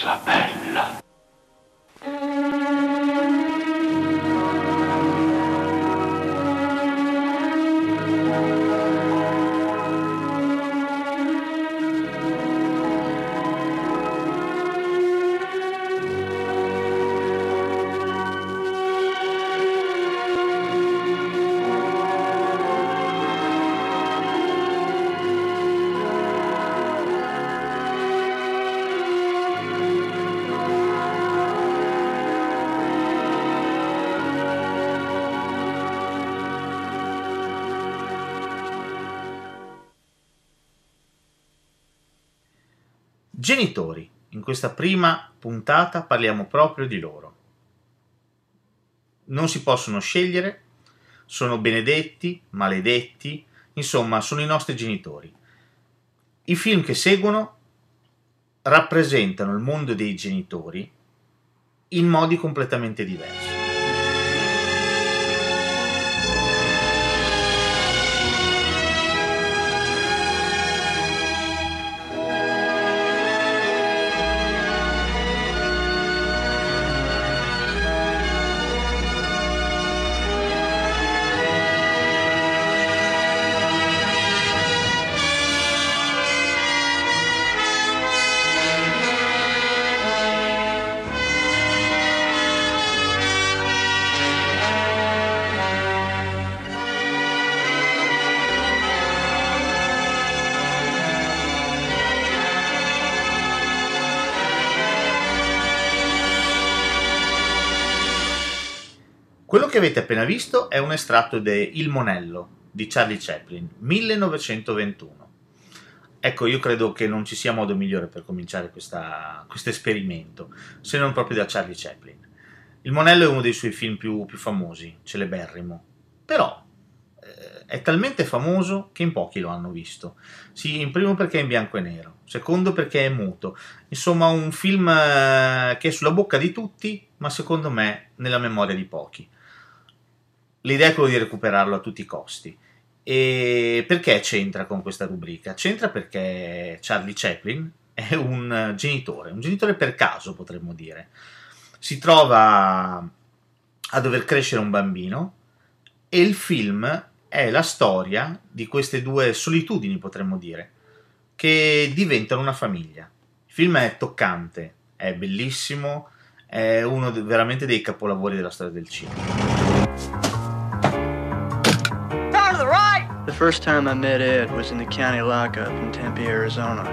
cosa bella. Genitori. In questa prima puntata parliamo proprio di loro. Non si possono scegliere, sono benedetti, maledetti, insomma sono i nostri genitori. I film che seguono rappresentano il mondo dei genitori in modi completamente diversi. Quello che avete appena visto è un estratto de Il Monello di Charlie Chaplin, 1921. Ecco, io credo che non ci sia modo migliore per cominciare questo esperimento, se non proprio da Charlie Chaplin. Il Monello è uno dei suoi film più, più famosi, celeberrimo, però eh, è talmente famoso che in pochi lo hanno visto. Sì, in primo perché è in bianco e nero, secondo perché è muto. Insomma, un film eh, che è sulla bocca di tutti, ma secondo me nella memoria di pochi l'idea è quella di recuperarlo a tutti i costi. E perché c'entra con questa rubrica? C'entra perché Charlie Chaplin è un genitore, un genitore per caso potremmo dire. Si trova a dover crescere un bambino e il film è la storia di queste due solitudini, potremmo dire, che diventano una famiglia. Il film è toccante, è bellissimo, è uno veramente dei capolavori della storia del cinema. First time I met Ed was in the county lockup in Tempe, Arizona.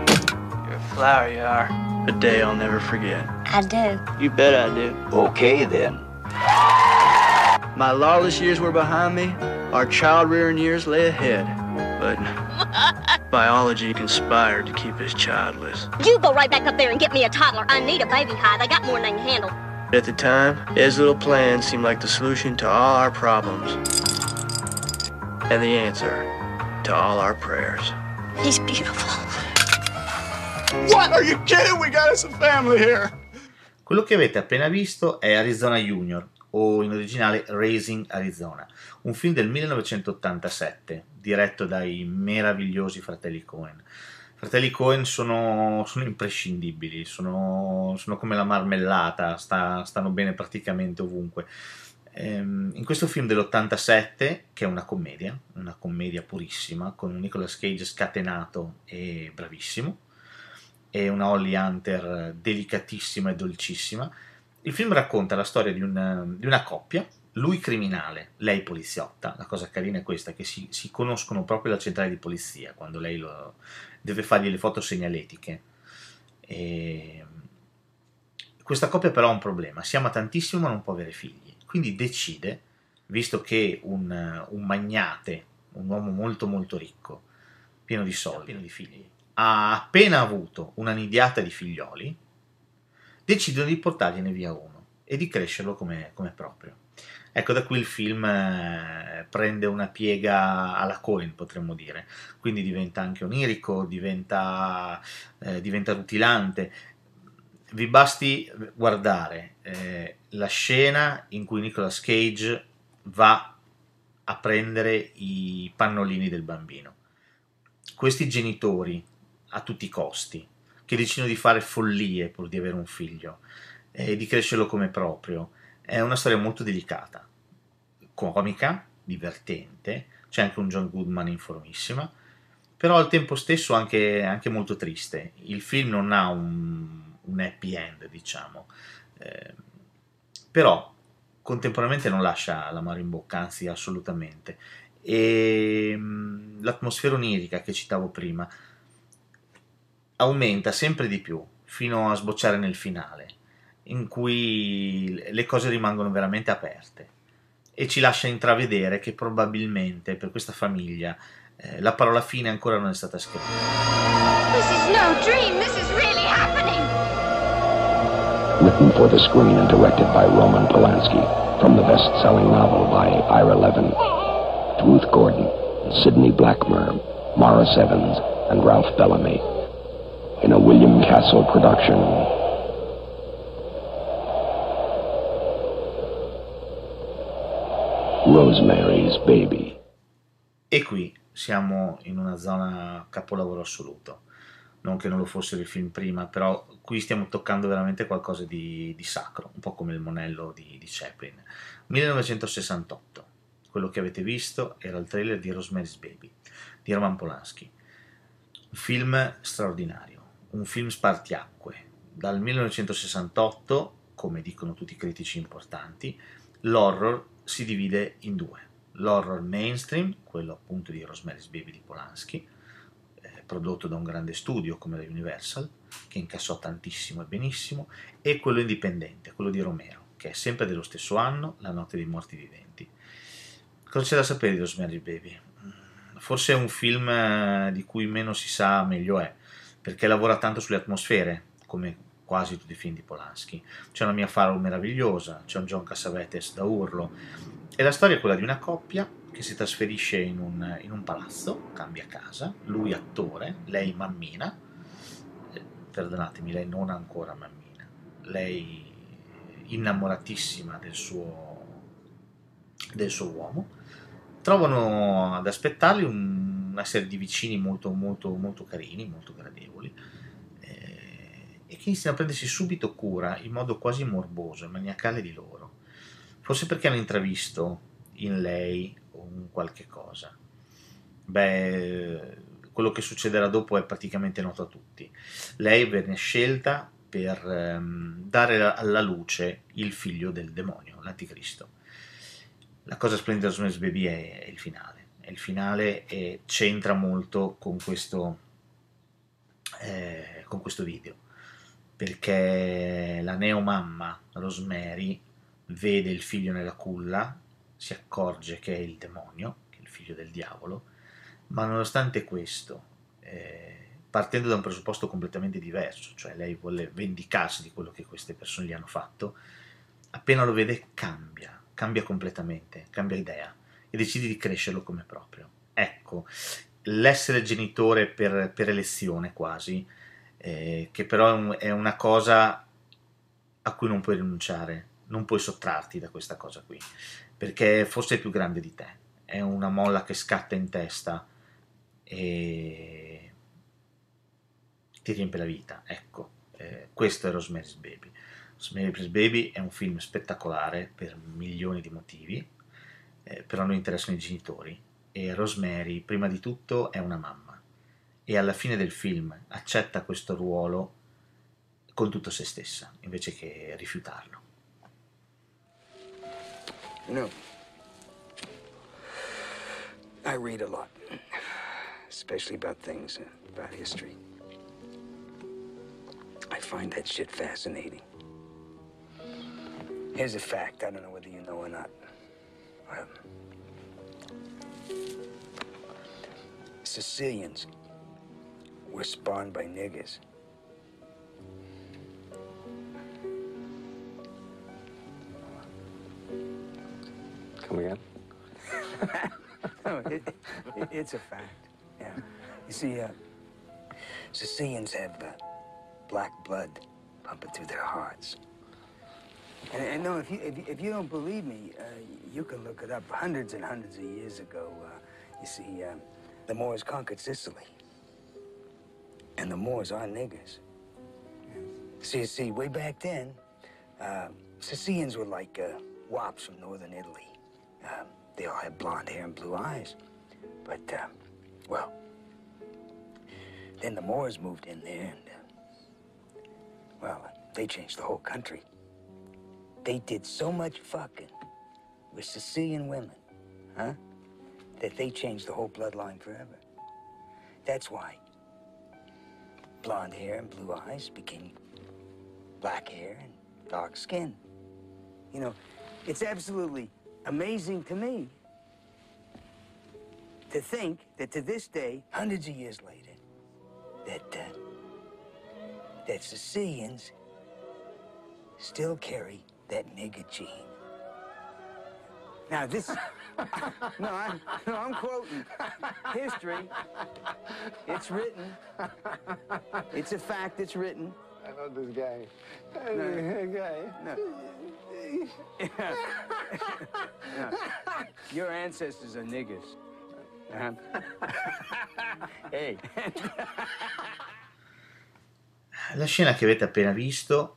You're a flower, you are. A day I'll never forget. I do. You bet I do. Okay then. My lawless years were behind me, our child rearing years lay ahead. But biology conspired to keep us childless. You go right back up there and get me a toddler. I need a baby hide. I got more than I can handle. At the time, Ed's little plan seemed like the solution to all our problems and the answer to all our prayers. He's beautiful. What? Are you kidding? We got us a family here. Quello che avete appena visto è Arizona Junior, o in originale Raising Arizona, un film del 1987, diretto dai meravigliosi fratelli Cohen. Fratelli Cohen sono, sono imprescindibili, sono, sono, come la marmellata, sta, stanno bene praticamente ovunque. Ehm, in questo film dell'87, che è una commedia, una commedia purissima, con un Nicolas Cage scatenato e bravissimo, e una Holly Hunter delicatissima e dolcissima, il film racconta la storia di una, di una coppia, lui criminale, lei poliziotta. La cosa carina è questa, che si, si conoscono proprio alla centrale di polizia, quando lei lo, deve fargli le foto segnaletiche. E... Questa coppia però ha un problema, si ama tantissimo ma non può avere figli quindi decide, visto che un, un magnate, un uomo molto molto ricco, pieno di soldi, pieno di figli, ha appena avuto una nidiata di figlioli, decidono di portargliene via uno e di crescerlo come, come proprio. Ecco, da qui il film eh, prende una piega alla Cohen, potremmo dire, quindi diventa anche onirico, diventa, eh, diventa rutilante, vi basti guardare eh, la scena in cui Nicolas Cage va a prendere i pannolini del bambino. Questi genitori, a tutti i costi, che decidono di fare follie pur di avere un figlio e di crescerlo come proprio. È una storia molto delicata, comica, divertente, c'è anche un John Goodman in formissima, però al tempo stesso anche, anche molto triste. Il film non ha un, un happy end, diciamo, eh, però contemporaneamente non lascia l'amaro in bocca, anzi assolutamente. E mh, l'atmosfera onirica che citavo prima aumenta sempre di più fino a sbocciare nel finale, in cui le cose rimangono veramente aperte e ci lascia intravedere che probabilmente per questa famiglia eh, la parola fine ancora non è stata scritta. This is no dream. This is really happening. Written for the screen and directed by Roman Polanski. From the best-selling novel by Ira Levin. Ruth Gordon, Sidney Blackmer, Morris Evans, and Ralph Bellamy. In a William Castle production. Rosemary's Baby. E qui siamo in una zona capolavoro assoluto. Non che non lo fossero i film prima, però qui stiamo toccando veramente qualcosa di, di sacro, un po' come il monello di, di Chaplin. 1968. Quello che avete visto era il trailer di Rosemary's Baby di Roman Polanski. Un film straordinario, un film spartiacque. Dal 1968, come dicono tutti i critici importanti, l'horror si divide in due. L'horror mainstream, quello appunto di Rosemary's Baby di Polanski, prodotto da un grande studio come la Universal, che incassò tantissimo e benissimo, e quello indipendente, quello di Romero, che è sempre dello stesso anno, La notte dei morti viventi. Cosa c'è da sapere di Rosemary's Baby? Forse è un film eh, di cui meno si sa, meglio è, perché lavora tanto sulle atmosfere, come quasi tutti i film di Polanski. C'è una Mia Farrow meravigliosa, c'è un John Cassavetes da urlo, e la storia è quella di una coppia che si trasferisce in un, in un palazzo, cambia casa, lui attore, lei mammina, eh, perdonatemi, lei non ancora mammina, lei innamoratissima del suo, del suo uomo, trovano ad aspettarli un, una serie di vicini molto, molto, molto carini, molto gradevoli, eh, e che iniziano a prendersi subito cura in modo quasi morboso e maniacale di loro. Forse perché hanno intravisto in lei un qualche cosa. Beh, quello che succederà dopo è praticamente noto a tutti. Lei venne scelta per ehm, dare alla luce il figlio del demonio, l'anticristo. La cosa splendida di Rosemary's Baby è, è il finale. È il finale e c'entra molto con questo, eh, con questo video, perché la neomamma Rosemary vede il figlio nella culla, si accorge che è il demonio, che è il figlio del diavolo, ma nonostante questo, eh, partendo da un presupposto completamente diverso, cioè lei vuole vendicarsi di quello che queste persone gli hanno fatto, appena lo vede cambia, cambia completamente, cambia idea e decide di crescerlo come proprio. Ecco, l'essere genitore per, per elezione quasi, eh, che però è una cosa a cui non puoi rinunciare, non puoi sottrarti da questa cosa qui, perché forse è più grande di te, è una molla che scatta in testa e ti riempie la vita, ecco, eh, questo è Rosemary's Baby. Rosemary's Baby è un film spettacolare per milioni di motivi, eh, però a noi interessano i genitori e Rosemary prima di tutto è una mamma e alla fine del film accetta questo ruolo con tutto se stessa invece che rifiutarlo. You know, I read a lot, especially about things, about history. I find that shit fascinating. Here's a fact, I don't know whether you know or not. Sicilians were spawned by niggers. Again? no, it, it, it's a fact. Yeah. You see, uh, Sicilians have uh, black blood pumping through their hearts. And, and no, if you, if if you don't believe me, uh, you can look it up. Hundreds and hundreds of years ago, uh, you see, uh, the Moors conquered Sicily, and the Moors are niggers. See, see, way back then, uh, Sicilians were like wops from northern Italy. Um, they all had blonde hair and blue eyes. But, um, well, then the Moors moved in there and, uh, well, they changed the whole country. They did so much fucking with Sicilian women, huh? That they changed the whole bloodline forever. That's why blonde hair and blue eyes became black hair and dark skin. You know, it's absolutely amazing to me to think that to this day, hundreds of years later, that uh, that Sicilians still carry that nigger gene. Now this, no, I'm, no, I'm quoting history. It's written. It's a fact. It's written. I know this guy. I No. know this Your ancestors are niggers. La scena che avete appena visto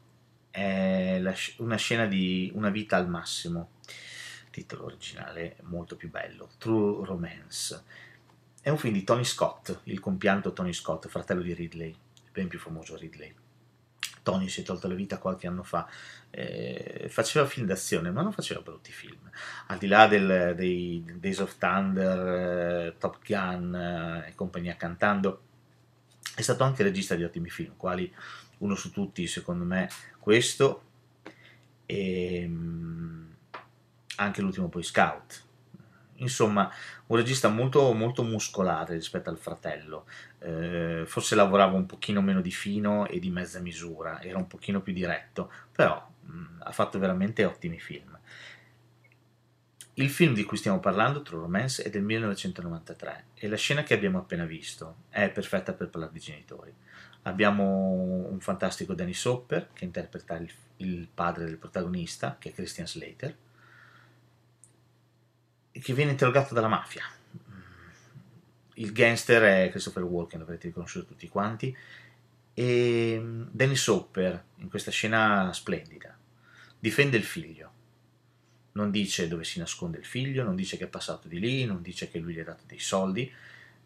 è una scena di Una vita al massimo, titolo originale molto più bello, True Romance. È un film di Tony Scott, il compianto Tony Scott, fratello di Ridley, ben più famoso Ridley. Tony si è tolto la vita qualche anno fa, eh, faceva film d'azione, ma non faceva brutti film. Al di là del- dei Days of Thunder, eh, Top Gun eh, e compagnia cantando, è stato anche regista di ottimi film, quali uno su tutti, secondo me, questo e mm, anche l'ultimo Boy Scout. Insomma, un regista molto, molto muscolare rispetto al fratello. Eh, forse lavorava un pochino meno di fino e di mezza misura, era un pochino più diretto, però mm, ha fatto veramente ottimi film. Il film di cui stiamo parlando, True Romance, è del 1993 e la scena che abbiamo appena visto è perfetta per parlare di genitori. Abbiamo un fantastico Danny Sopper che interpreta il, il padre del protagonista, che è Christian Slater, che viene interrogato dalla mafia. Il gangster è Christopher Walken, l'avrete riconosciuto tutti quanti, e Danny Sopper, in questa scena splendida, difende il figlio. Non dice dove si nasconde il figlio, non dice che è passato di lì, non dice che lui gli ha dato dei soldi,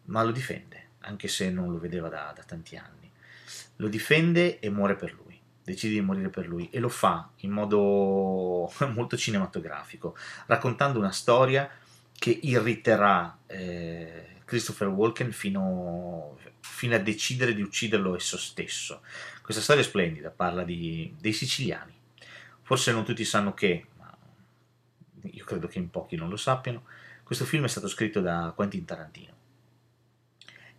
ma lo difende, anche se non lo vedeva da, da tanti anni. Lo difende e muore per lui, decide di morire per lui e lo fa in modo molto cinematografico, raccontando una storia che irriterà eh, Christopher Walken fino, fino a decidere di ucciderlo esso stesso. Questa storia è splendida, parla di, dei siciliani. Forse non tutti sanno che, ma io credo che in pochi non lo sappiano, questo film è stato scritto da Quentin Tarantino.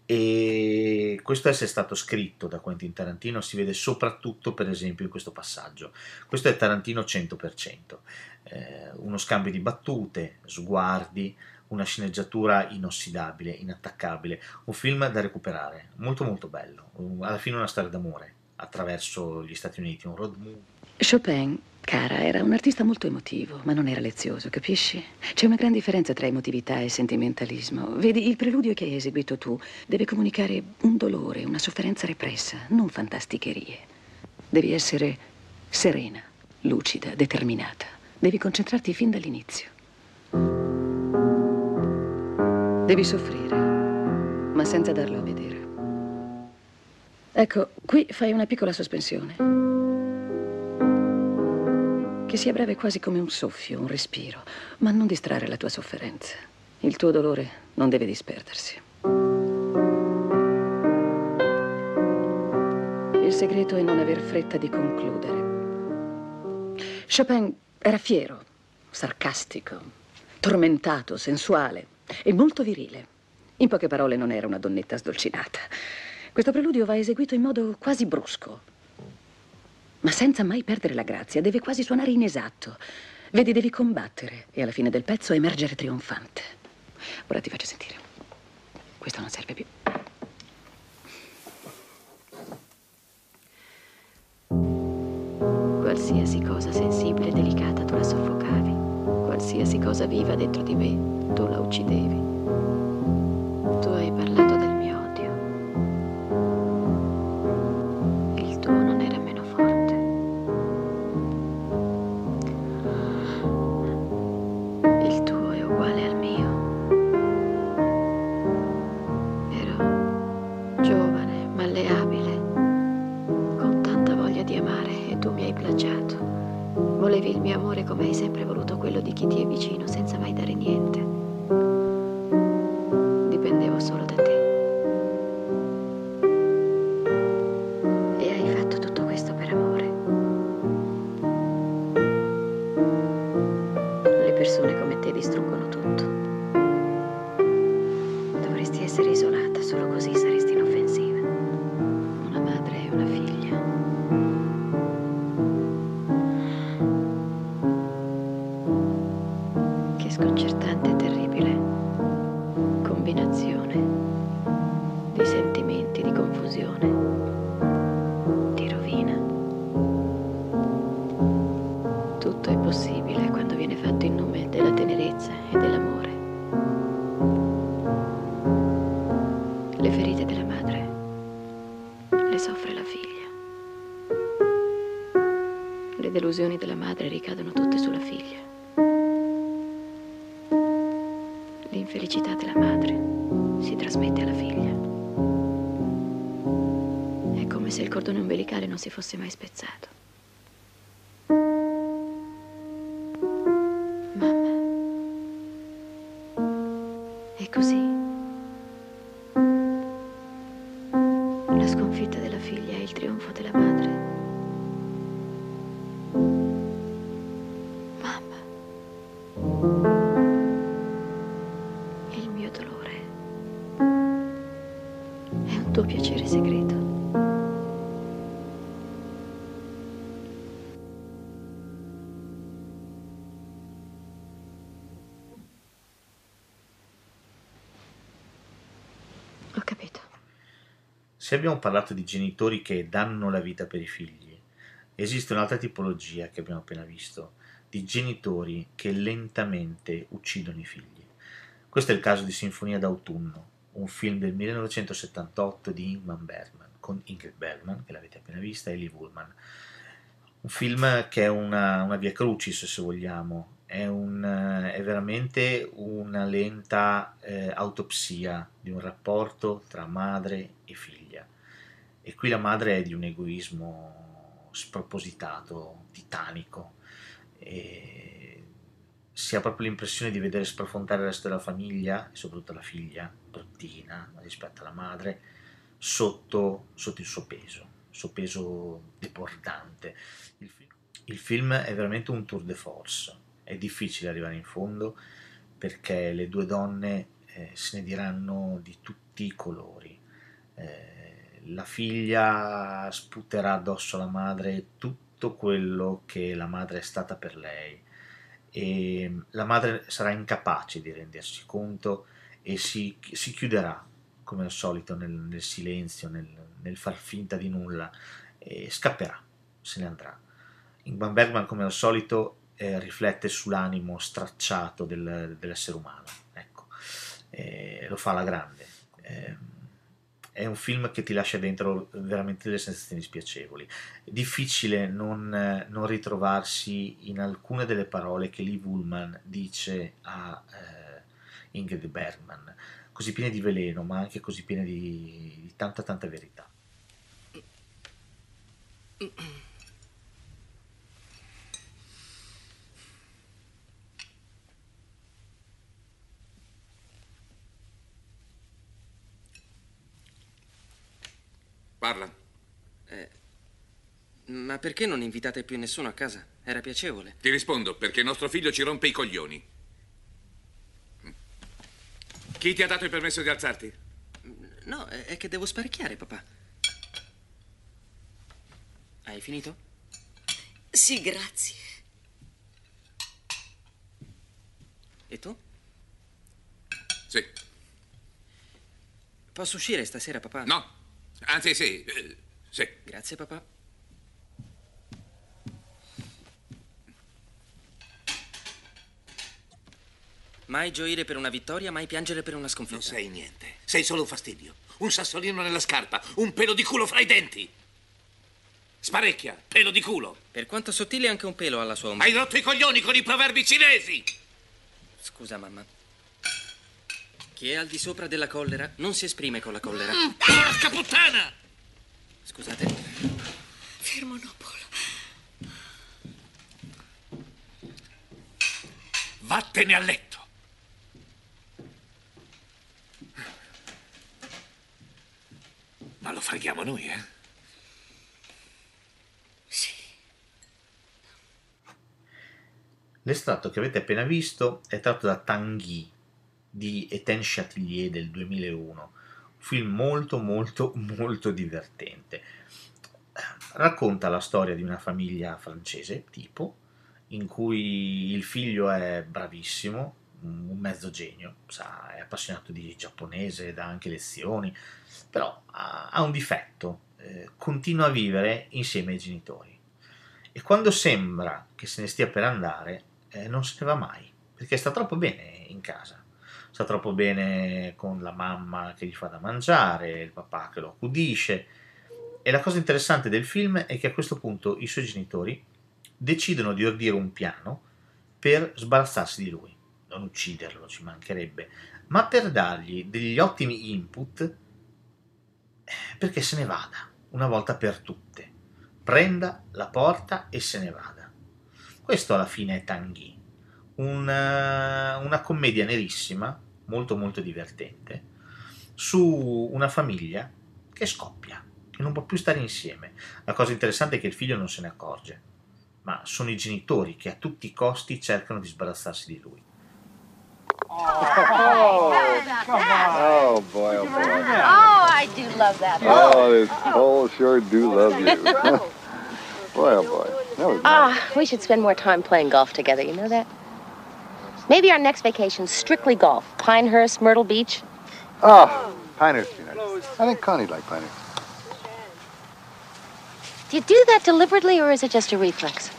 E questo essere stato scritto da Quentin Tarantino si vede soprattutto, per esempio, in questo passaggio. Questo è Tarantino 100%. Eh, uno scambio di battute, sguardi, una sceneggiatura inossidabile, inattaccabile, un film da recuperare, molto molto bello, alla fine una storia d'amore attraverso gli Stati Uniti, un road movie. Chopin, cara, era un artista molto emotivo, ma non era lezioso, capisci? C'è una gran differenza tra emotività e sentimentalismo. Vedi, il preludio che hai eseguito tu deve comunicare un dolore, una sofferenza repressa, non fantasticherie. Devi essere serena, lucida, determinata. Devi concentrarti fin dall'inizio. Devi soffrire, ma senza darlo a vedere. Ecco, qui fai una piccola sospensione. Che sia breve quasi come un soffio, un respiro, ma non distrarre la tua sofferenza. Il tuo dolore non deve disperdersi. Il segreto è non aver fretta di concludere. Chopin era fiero, sarcastico, tormentato, sensuale e molto virile. In poche parole non era una donnetta sdolcinata. Questo preludio va eseguito in modo quasi brusco, ma senza mai perdere la grazia. Deve quasi suonare inesatto. Vedi, devi combattere e alla fine del pezzo emergere trionfante. Ora ti faccio sentire. Questo non serve più. Qualsiasi cosa sensibile e delicata tu la soffocavi. Qualsiasi cosa viva dentro di me tu la uccidevi. Tu hai parlato Volevi il mio amore come hai sempre voluto quello di chi ti è vicino, senza mai dare niente. Dipendevo solo da te. Fosse mai spezzato. Mamma. È così. La sconfitta della figlia è il trionfo della madre. Se abbiamo parlato di genitori che danno la vita per i figli, esiste un'altra tipologia che abbiamo appena visto, di genitori che lentamente uccidono i figli. Questo è il caso di Sinfonia d'autunno, un film del 1978 di Ingmar Bergman, con Ingrid Bergman, che l'avete appena vista, e Eli Woolman. Un film che è una, una via crucis, se vogliamo, è, un, è veramente una lenta eh, autopsia di un rapporto tra madre e figlia. E qui la madre è di un egoismo spropositato, titanico. E si ha proprio l'impressione di vedere sprofondare il resto della famiglia, e soprattutto la figlia, bruttina rispetto alla madre, sotto, sotto il suo peso, il suo peso debordante. Il film è veramente un tour de force è difficile arrivare in fondo perché le due donne eh, se ne diranno di tutti i colori. Eh, la figlia sputerà addosso alla madre tutto quello che la madre è stata per lei e la madre sarà incapace di rendersi conto e si, si chiuderà come al solito nel, nel silenzio, nel, nel, far finta di nulla e scapperà, se ne andrà. Ingmar Bergman come al solito eh, riflette sull'animo stracciato del, dell'essere umano, ecco, eh, lo fa alla grande. Eh, è un film che ti lascia dentro veramente delle sensazioni spiacevoli. Difficile non, non ritrovarsi in alcune delle parole che Lee Woolman dice a eh, Ingrid Bergman, così piene di veleno, ma anche così piene di, di tanta tanta verità. Parla. Eh, ma perché non invitate più nessuno a casa? Era piacevole. Ti rispondo, perché nostro figlio ci rompe i coglioni. Chi ti ha dato il permesso di alzarti? No, è che devo sparecchiare, papà. Hai finito? Sì, grazie. E tu? Sì. Posso uscire stasera, papà? No. Anzi, sì. eh, sì. Grazie, papà. Mai gioire per una vittoria, mai piangere per una sconfitta. Non sei niente. Sei solo un fastidio. Un sassolino nella scarpa. Un pelo di culo fra i denti. Sparecchia. Pelo di culo. Per quanto sottile, anche un pelo alla sua ombra. Hai rotto i coglioni con i proverbi cinesi. Scusa, mamma. Chi è al di sopra della collera non si esprime con la collera. Mm, porca puttana! Scusate. per Monopolo. Vattene a letto. Ma lo freghiamo noi, eh? Sì. L'estratto che avete appena visto è tratto da Tanguy di Etienne Chatelier del 2001, un film molto molto molto divertente. Racconta la storia di una famiglia francese, tipo, in cui il figlio è bravissimo, un mezzo genio, sa, è appassionato di giapponese, dà anche lezioni, però ha, ha un difetto, eh, continua a vivere insieme ai genitori. E quando sembra che se ne stia per andare, eh, non se ne va mai, perché sta troppo bene in casa. Sta troppo bene con la mamma che gli fa da mangiare, il papà che lo accudisce. E la cosa interessante del film è che a questo punto i suoi genitori decidono di ordire un piano per sbarazzarsi di lui. Non ucciderlo, ci mancherebbe, ma per dargli degli ottimi input eh, perché se ne vada, una volta per tutte. Prenda la porta e se ne vada. Questo alla fine è Tanguy, una, una commedia nerissima, molto molto divertente, su una famiglia che scoppia, che non può più stare insieme. La cosa interessante è che il figlio non se ne accorge, ma sono i genitori che a tutti i costi cercano di sbarazzarsi di lui. Oh boy, oh boy. Oh, I do love that. Oh, this whole sure do love you. boy, oh boy. Ah, we should spend more time playing golf together, you know that? Maybe our next vacation's strictly golf. Pinehurst, Myrtle Beach. Oh, Pinehurst, you know. I think Connie'd like Pinehurst. Do you do that deliberately, or is it just a reflex?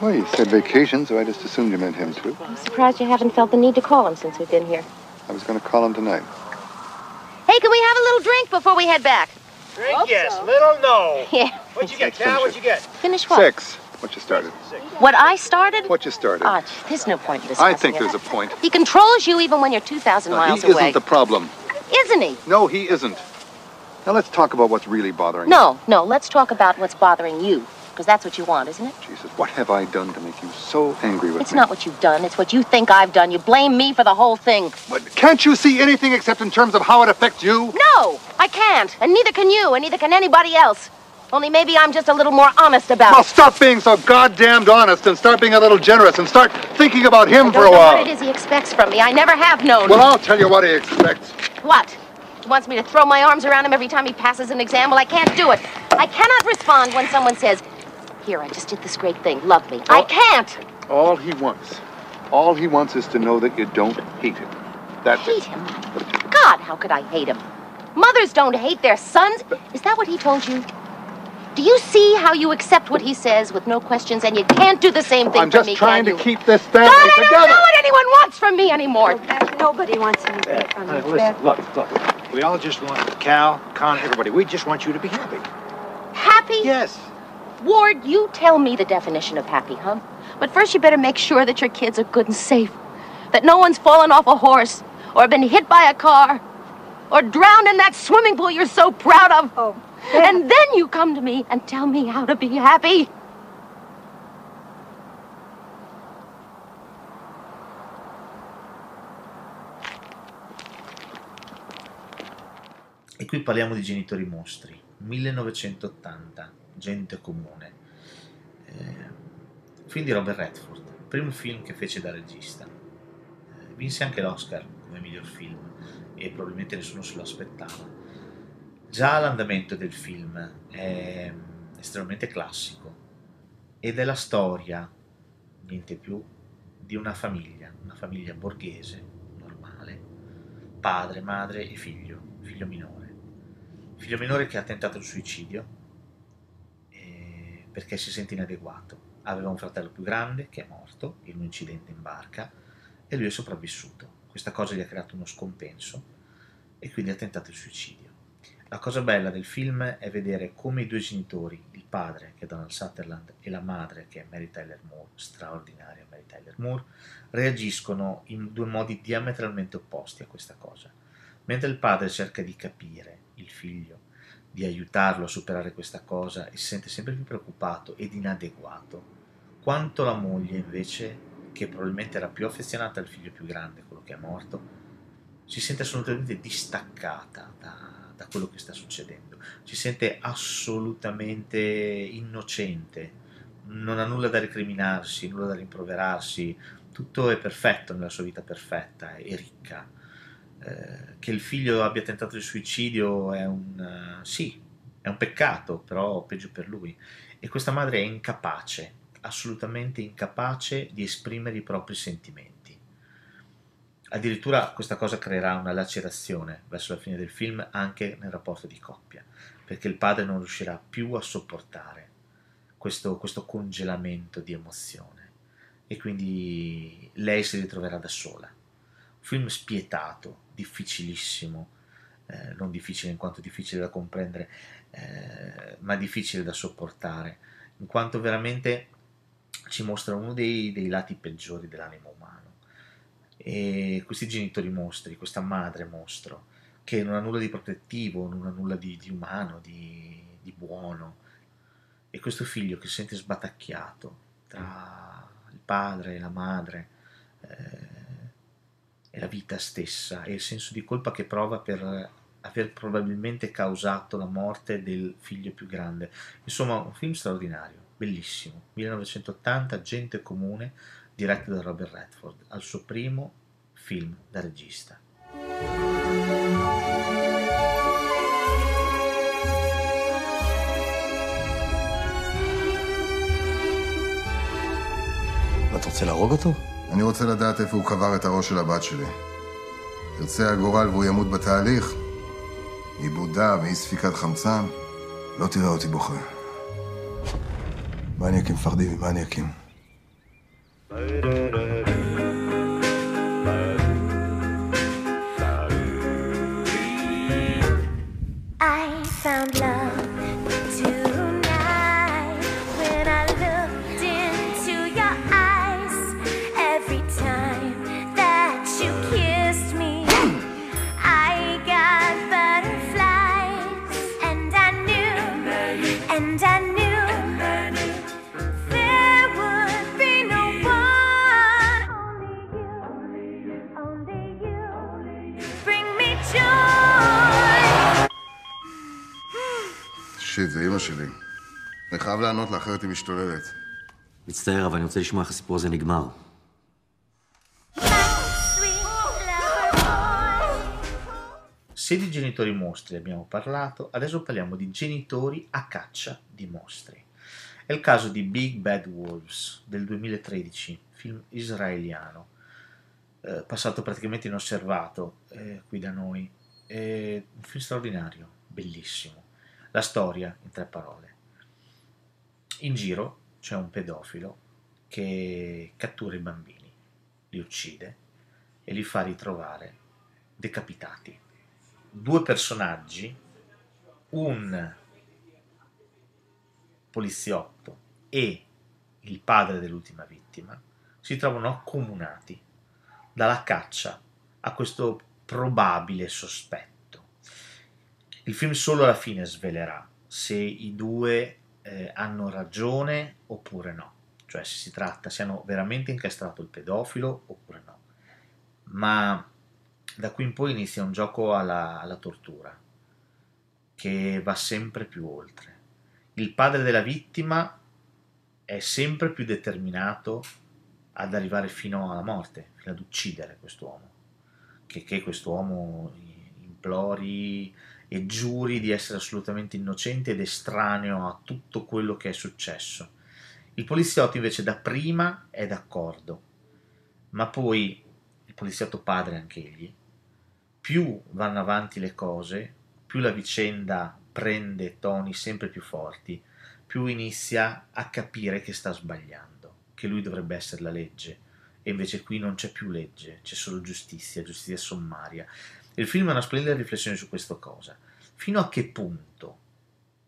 Well, you said vacation, so I just assumed you meant him too. I'm surprised you haven't felt the need to call him since we've been here. I was going to call him tonight. Hey, can we have a little drink before we head back? Drink yes, little no. Yeah. What'd you get, Six, Cal? What'd you get? Finish what? Six. What you started. What I started? What you started. Ah, gee, there's no point in this. I think it. there's a point. He controls you even when you're 2,000 No, miles he away. isn't the problem. Isn't he? No, he isn't. Now let's talk about what's really bothering No, no, let's talk about what's bothering you. Because that's what you want, isn't it? you. Jesus, what have I done to make you so angry with It's me? It's not what you've done, it's what you think I've done. You blame me for the whole thing. But can't you see anything except in terms of how it affects you? No, I can't. And neither can you, and neither can anybody else. Only maybe I'm just a little more honest about Well, it. stop being so goddamned honest and start being a little generous and start thinking about him for don't a know while. what it is he expects from me. I never have known. Well, I'll tell you what he expects. What? He wants me to throw my arms around him every time he passes an exam? Well, I can't do it. I cannot respond when someone says, Here, I just did this great thing. Love me. I can't. All he wants, all he wants is to know that you don't hate him. That's Hate it. him? God, how could I hate him? Mothers don't hate their sons. Is that what he told you? Do you see how you accept what he says with no questions, and you can't do the same thing I'm for just trying to keep this family God, family I don't know what anyone wants from me anymore. Nobody wants anything from Honey, you. listen, look, look. We all just want Cal, Con, everybody. We just want you to be happy. Happy? Yes. Ward, you tell me the definition of happy, huh? But first, you better make sure that your kids are good and safe. That no one's fallen off a horse, or been hit by a car, or drowned in that swimming pool you're so proud of. Oh. And then you come to me and tell me how to be happy. E qui parliamo di Genitori Mostri, 1980, Gente Comune. Eh, film di Robert Redford, primo film che fece da regista. Eh, vinse anche l'Oscar come miglior film e probabilmente nessuno se lo aspettava. Già l'andamento del film è estremamente classico ed è la storia, niente più, di una famiglia, una famiglia borghese, normale, padre, madre e figlio, figlio minore. Figlio minore che ha tentato il suicidio eh, perché si sente inadeguato. Aveva un fratello più grande che è morto in un incidente in barca e lui è sopravvissuto. Questa cosa gli ha creato uno scompenso e quindi ha tentato il suicidio. La cosa bella del film è vedere come i due genitori, il padre che è Donald Sutherland e la madre che è Mary Tyler Moore, straordinaria Mary Tyler Moore, reagiscono in due modi diametralmente opposti a questa cosa. Mentre il padre cerca di capire il figlio, di aiutarlo a superare questa cosa e si sente sempre più preoccupato ed inadeguato, quanto la moglie invece, che probabilmente era più affezionata al figlio più grande, quello che è morto, si sente assolutamente distaccata da, da quello che sta succedendo, si sente assolutamente innocente, non ha nulla da recriminarsi, nulla da rimproverarsi, tutto è perfetto nella sua vita perfetta e ricca. Eh, che il figlio abbia tentato il suicidio è un uh, sì, è un peccato, però peggio per lui. E questa madre è incapace, assolutamente incapace di esprimere i propri sentimenti. Addirittura questa cosa creerà una lacerazione verso la fine del film anche nel rapporto di coppia, perché il padre non riuscirà più a sopportare questo, questo congelamento di emozione e quindi lei si ritroverà da sola. Un film spietato, difficilissimo, eh, non difficile in quanto difficile da comprendere, eh, ma difficile da sopportare, in quanto veramente ci mostra uno dei, dei lati peggiori dell'animo umano. E questi genitori mostri, questa madre mostro, che non ha nulla di protettivo, non ha nulla di, di umano, di, di buono, e questo figlio che si sente sbatacchiato tra il padre e la madre eh, e la vita stessa e il senso di colpa che prova per aver probabilmente causato la morte del figlio più grande. Insomma, un film straordinario, bellissimo. 1980, Gente comune, diretto da Robert Redford, al suo primo film da regista. אתה רוצה להרוג אותו? אני רוצה לדעת איפה הוא קבר את הראש של הבת שלי. ירצה הגורל והוא ימות בתהליך, עיבוד דם, אי ספיקת חמצן, לא תראה אותי בוכה. מניאקים מפחדים ממניאקים. לענות לה, אחרת היא משתוללת. מצטער, אבל אני רוצה לשמוע איך הסיפור הזה nigmar. Se di genitori mostri abbiamo parlato, adesso parliamo di genitori a caccia di mostri. È il caso di Big Bad Wolves del 2013, film israeliano, eh, passato praticamente inosservato eh, qui da noi. È un film straordinario, bellissimo. La storia in tre parole. In giro c'è un pedofilo che cattura i bambini, li uccide e li fa ritrovare decapitati. Due personaggi, un poliziotto e il padre dell'ultima vittima, si trovano accomunati dalla caccia a questo probabile sospetto. Il film solo alla fine svelerà se i due eh, hanno ragione oppure no, cioè se si tratta, se hanno veramente incastrato il pedofilo oppure no. Ma da qui in poi inizia un gioco alla, alla tortura che va sempre più oltre. Il padre della vittima è sempre più determinato ad arrivare fino alla morte, fino ad uccidere quest'uomo, che, che quest'uomo implori e giuri di essere assolutamente innocente ed estraneo a tutto quello che è successo. Il poliziotto invece da prima è d'accordo, ma poi il poliziotto padre anch'egli, più vanno avanti le cose, più la vicenda prende toni sempre più forti, più inizia a capire che sta sbagliando, che lui dovrebbe essere la legge, e invece qui non c'è più legge, c'è solo giustizia, giustizia sommaria. Il film è una splendida riflessione su questa cosa. Fino a che punto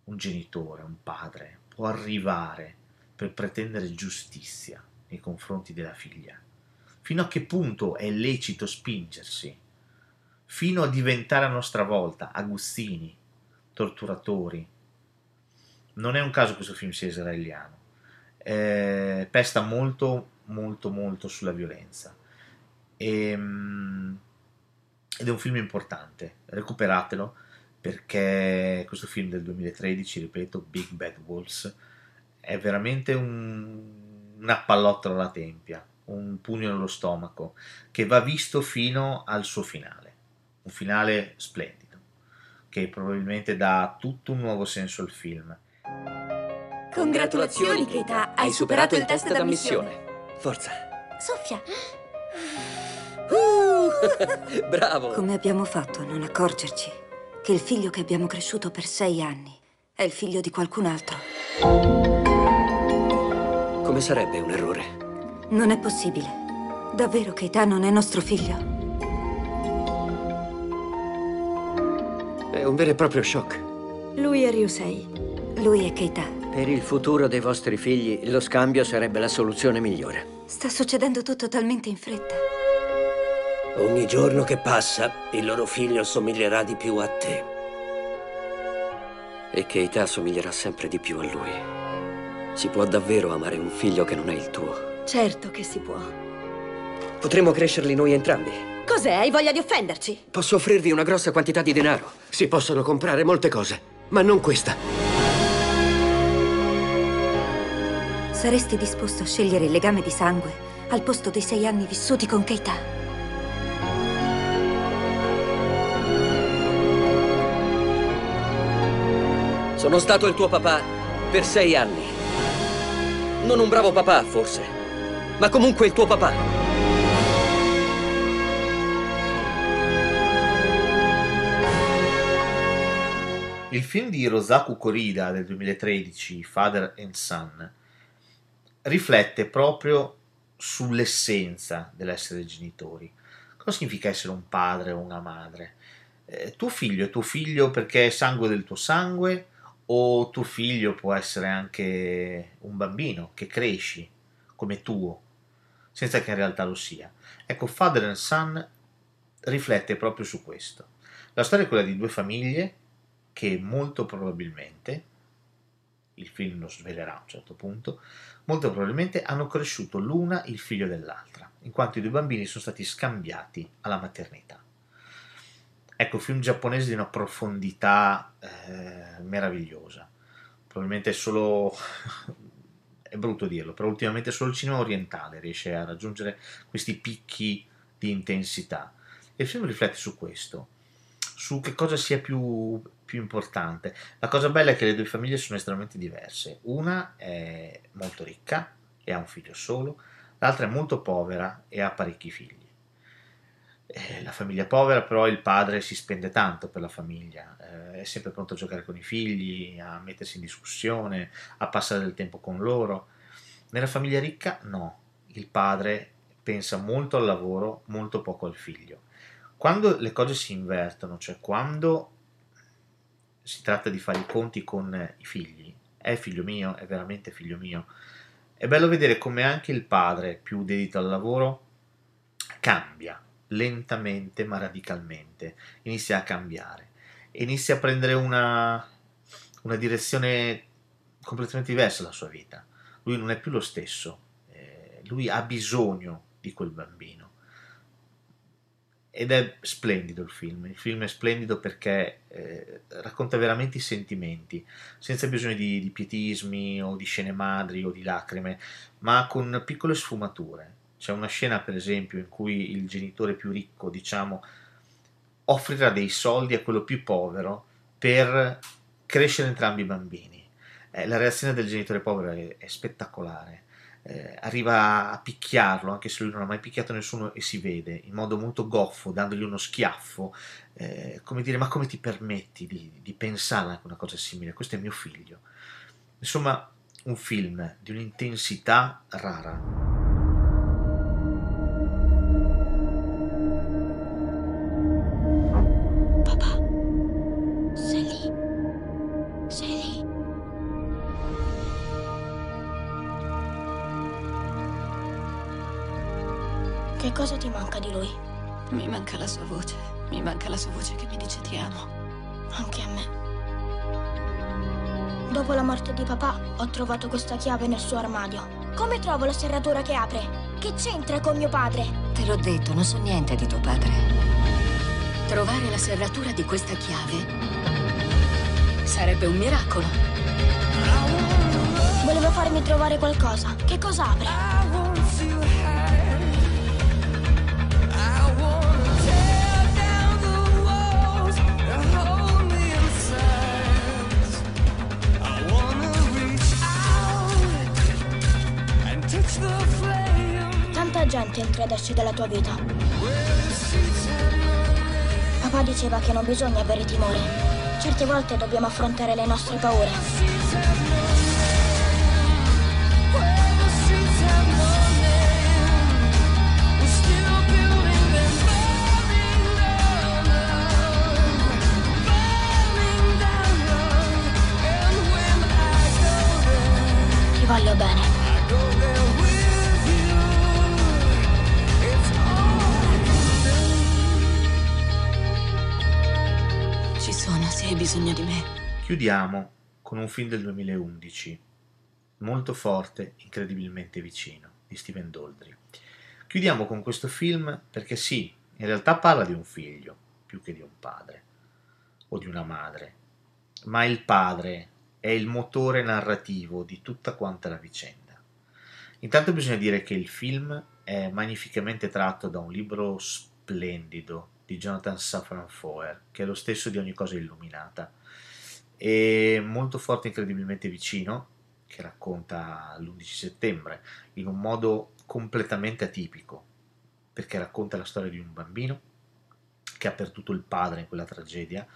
un genitore, un padre, può arrivare per pretendere giustizia nei confronti della figlia? Fino a che punto è lecito spingersi? Fino a diventare a nostra volta aguzzini, torturatori. Non è un caso che questo film sia israeliano. Eh, pesta molto, molto, molto sulla violenza. E, mm, ed è un film importante, recuperatelo perché questo film del 2013, ripeto, Big Bad Wolves, è veramente un, una pallottola alla tempia, un pugno nello stomaco, che va visto fino al suo finale. Un finale splendido, che probabilmente dà tutto un nuovo senso al film. Congratulazioni, Keita, hai superato il test d'ammissione. Forza. Soffia, Bravo. come abbiamo fatto a non accorgerci che il figlio che abbiamo cresciuto per sei anni è il figlio di qualcun altro? Come sarebbe un errore? Non è possibile. Davvero Keita non è nostro figlio? È un vero e proprio shock. Lui è Ryusei. Lui è Keita. Per il futuro dei vostri figli, lo scambio sarebbe la soluzione migliore. Sta succedendo tutto talmente in fretta. Ogni giorno che passa, il loro figlio somiglierà di più a te. E Keita somiglierà sempre di più a lui. Si può davvero amare un figlio che non è il tuo. Certo che si può. Potremmo crescerli noi entrambi. Cos'è? Hai voglia di offenderci? Posso offrirvi una grossa quantità di denaro. Si possono comprare molte cose, ma non questa. Saresti disposto a scegliere il legame di sangue al posto dei sei anni vissuti con Keita? Sono stato il tuo papà per sei anni. Non un bravo papà, forse, ma comunque il tuo papà. Il film di Rosaku Korida del 2013, Father and Son, riflette proprio sull'essenza dell'essere genitori. Cosa significa essere un padre o una madre? Eh, tuo figlio è tuo figlio perché è sangue del tuo sangue o tuo figlio può essere anche un bambino che cresci come tuo, senza che in realtà lo sia. Ecco, Father and Son riflette proprio su questo. La storia è quella di due famiglie che molto probabilmente, il film lo svelerà a un certo punto, molto probabilmente hanno cresciuto l'una il figlio dell'altra, in quanto i due bambini sono stati scambiati alla maternità. Ecco, film giapponese di una profondità eh, meravigliosa. Probabilmente solo, è brutto dirlo, però ultimamente solo il cinema orientale riesce a raggiungere questi picchi di intensità. E il film riflette su questo, su che cosa sia più, più importante. La cosa bella è che le due famiglie sono estremamente diverse. Una è molto ricca e ha un figlio solo, l'altra è molto povera e ha parecchi figli. Famiglia povera, però il padre si spende tanto per la famiglia, eh, è sempre pronto a giocare con i figli, a mettersi in discussione, a passare del tempo con loro. Nella famiglia ricca no, il padre pensa molto al lavoro, molto poco al figlio. Quando le cose si invertono, cioè quando si tratta di fare i conti con i figli, è figlio mio, è veramente figlio mio, è bello vedere come anche il padre più dedito al lavoro cambia lentamente ma radicalmente, inizia a cambiare, inizia a prendere una, una direzione completamente diversa dalla sua vita. Lui non è più lo stesso, eh, lui ha bisogno di quel bambino. Ed è splendido il film, il film è splendido perché eh, racconta veramente i sentimenti, senza bisogno di, di pietismi o di scene madri o di lacrime, ma con piccole sfumature. C'è una scena, per esempio, in cui il genitore più ricco, diciamo, offrirà dei soldi a quello più povero per crescere entrambi i bambini. Eh, la reazione del genitore povero è, è spettacolare. Eh, arriva a picchiarlo, anche se lui non ha mai picchiato nessuno e si vede, in modo molto goffo, dandogli uno schiaffo, eh, come dire, ma come ti permetti di, di pensare a una cosa simile? Questo è mio figlio. Insomma, un film di un'intensità rara. Lui? Mi manca la sua voce. Mi manca la sua voce che mi dice ti amo. Anche a me. Dopo la morte di papà, ho trovato questa chiave nel suo armadio. Come trovo la serratura che apre? Che c'entra con mio padre? Te l'ho detto, non so niente di tuo padre. Trovare la serratura di questa chiave sarebbe un miracolo. Volevo farmi trovare qualcosa. Che cosa apre? Gente entra ed esce dalla tua vita. Papà diceva che non bisogna avere timore. Certe volte dobbiamo affrontare le nostre paure. Ti voglio bene. Hai bisogno di me. Chiudiamo con un film del 2011, molto forte, incredibilmente vicino, di Steven Daldry. Chiudiamo con questo film perché sì, in realtà parla di un figlio, più che di un padre o di una madre, ma il padre è il motore narrativo di tutta quanta la vicenda. Intanto bisogna dire che il film è magnificamente tratto da un libro splendido di Jonathan Safran Foer, che è lo stesso di Ogni cosa illuminata, e molto forte, incredibilmente vicino, che racconta l'11 settembre in un modo completamente atipico, perché racconta la storia di un bambino che ha perduto il padre in quella tragedia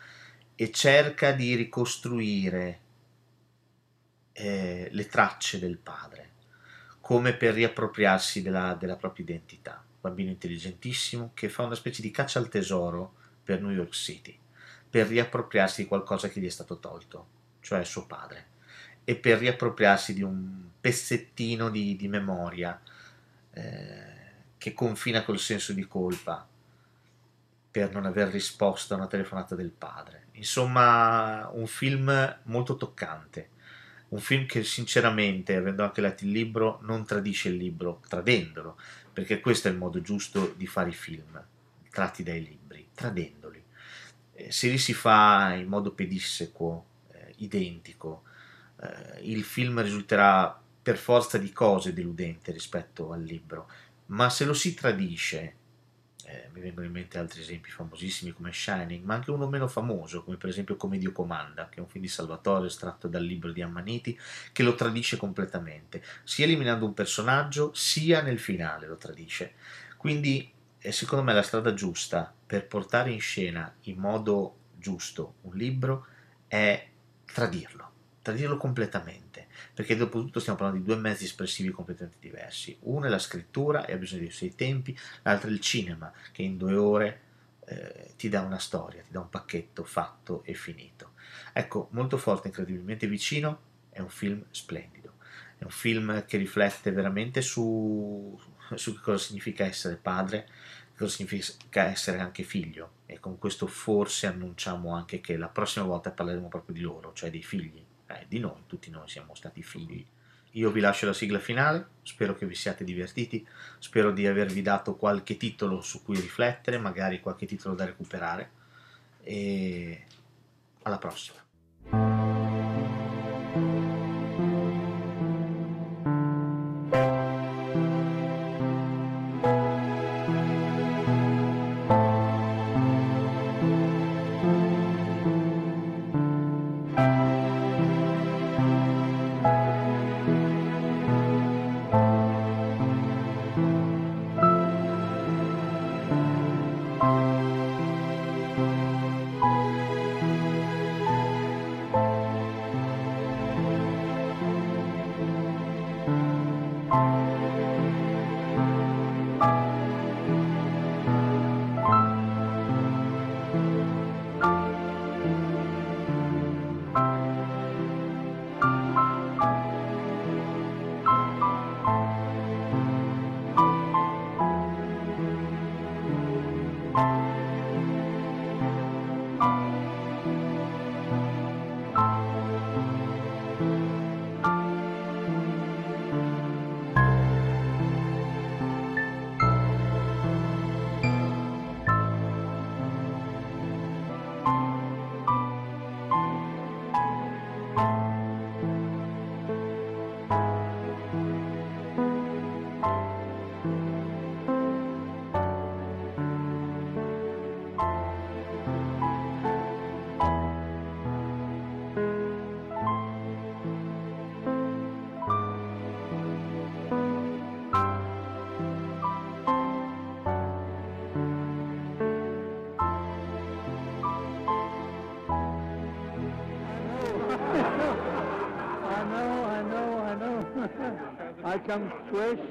e cerca di ricostruire eh, le tracce del padre, come per riappropriarsi della, della propria identità. Bambino intelligentissimo che fa una specie di caccia al tesoro per New York City, per riappropriarsi di qualcosa che gli è stato tolto, cioè suo padre, e per riappropriarsi di un pezzettino di, di memoria eh, che confina col senso di colpa per non aver risposto a una telefonata del padre. Insomma, un film molto toccante, un film che sinceramente, avendo anche letto il libro, non tradisce il libro, tradendolo, perché questo è il modo giusto di fare i film, tratti dai libri, tradendoli. Eh, se li si fa in modo pedissequo, eh, identico, eh, il film risulterà per forza di cose deludente rispetto al libro, ma se lo si tradisce, eh, mi vengono in mente altri esempi famosissimi come Shining, ma anche uno meno famoso, come per esempio Come Dio comanda, che è un film di Salvatore estratto dal libro di Ammaniti, che lo tradisce completamente, sia eliminando un personaggio, sia nel finale lo tradisce. Quindi, eh, secondo me, la strada giusta per portare in scena in modo giusto un libro è tradirlo, tradirlo completamente, perché dopo tutto stiamo parlando di due mezzi espressivi completamente diversi. Uno è la scrittura e ha bisogno dei suoi tempi, l'altro è il cinema, che in due ore eh, ti dà una storia, ti dà un pacchetto fatto e finito. Ecco, molto forte, incredibilmente vicino, è un film splendido, è un film che riflette veramente su, su cosa significa essere padre, cosa significa essere anche figlio e con questo forse annunciamo anche che la prossima volta parleremo proprio di loro, cioè dei figli, eh, di noi, tutti noi siamo stati figli. Io vi lascio la sigla finale, spero che vi siate divertiti, spero di avervi dato qualche titolo su cui riflettere, magari qualche titolo da recuperare e alla prossima. I come swish,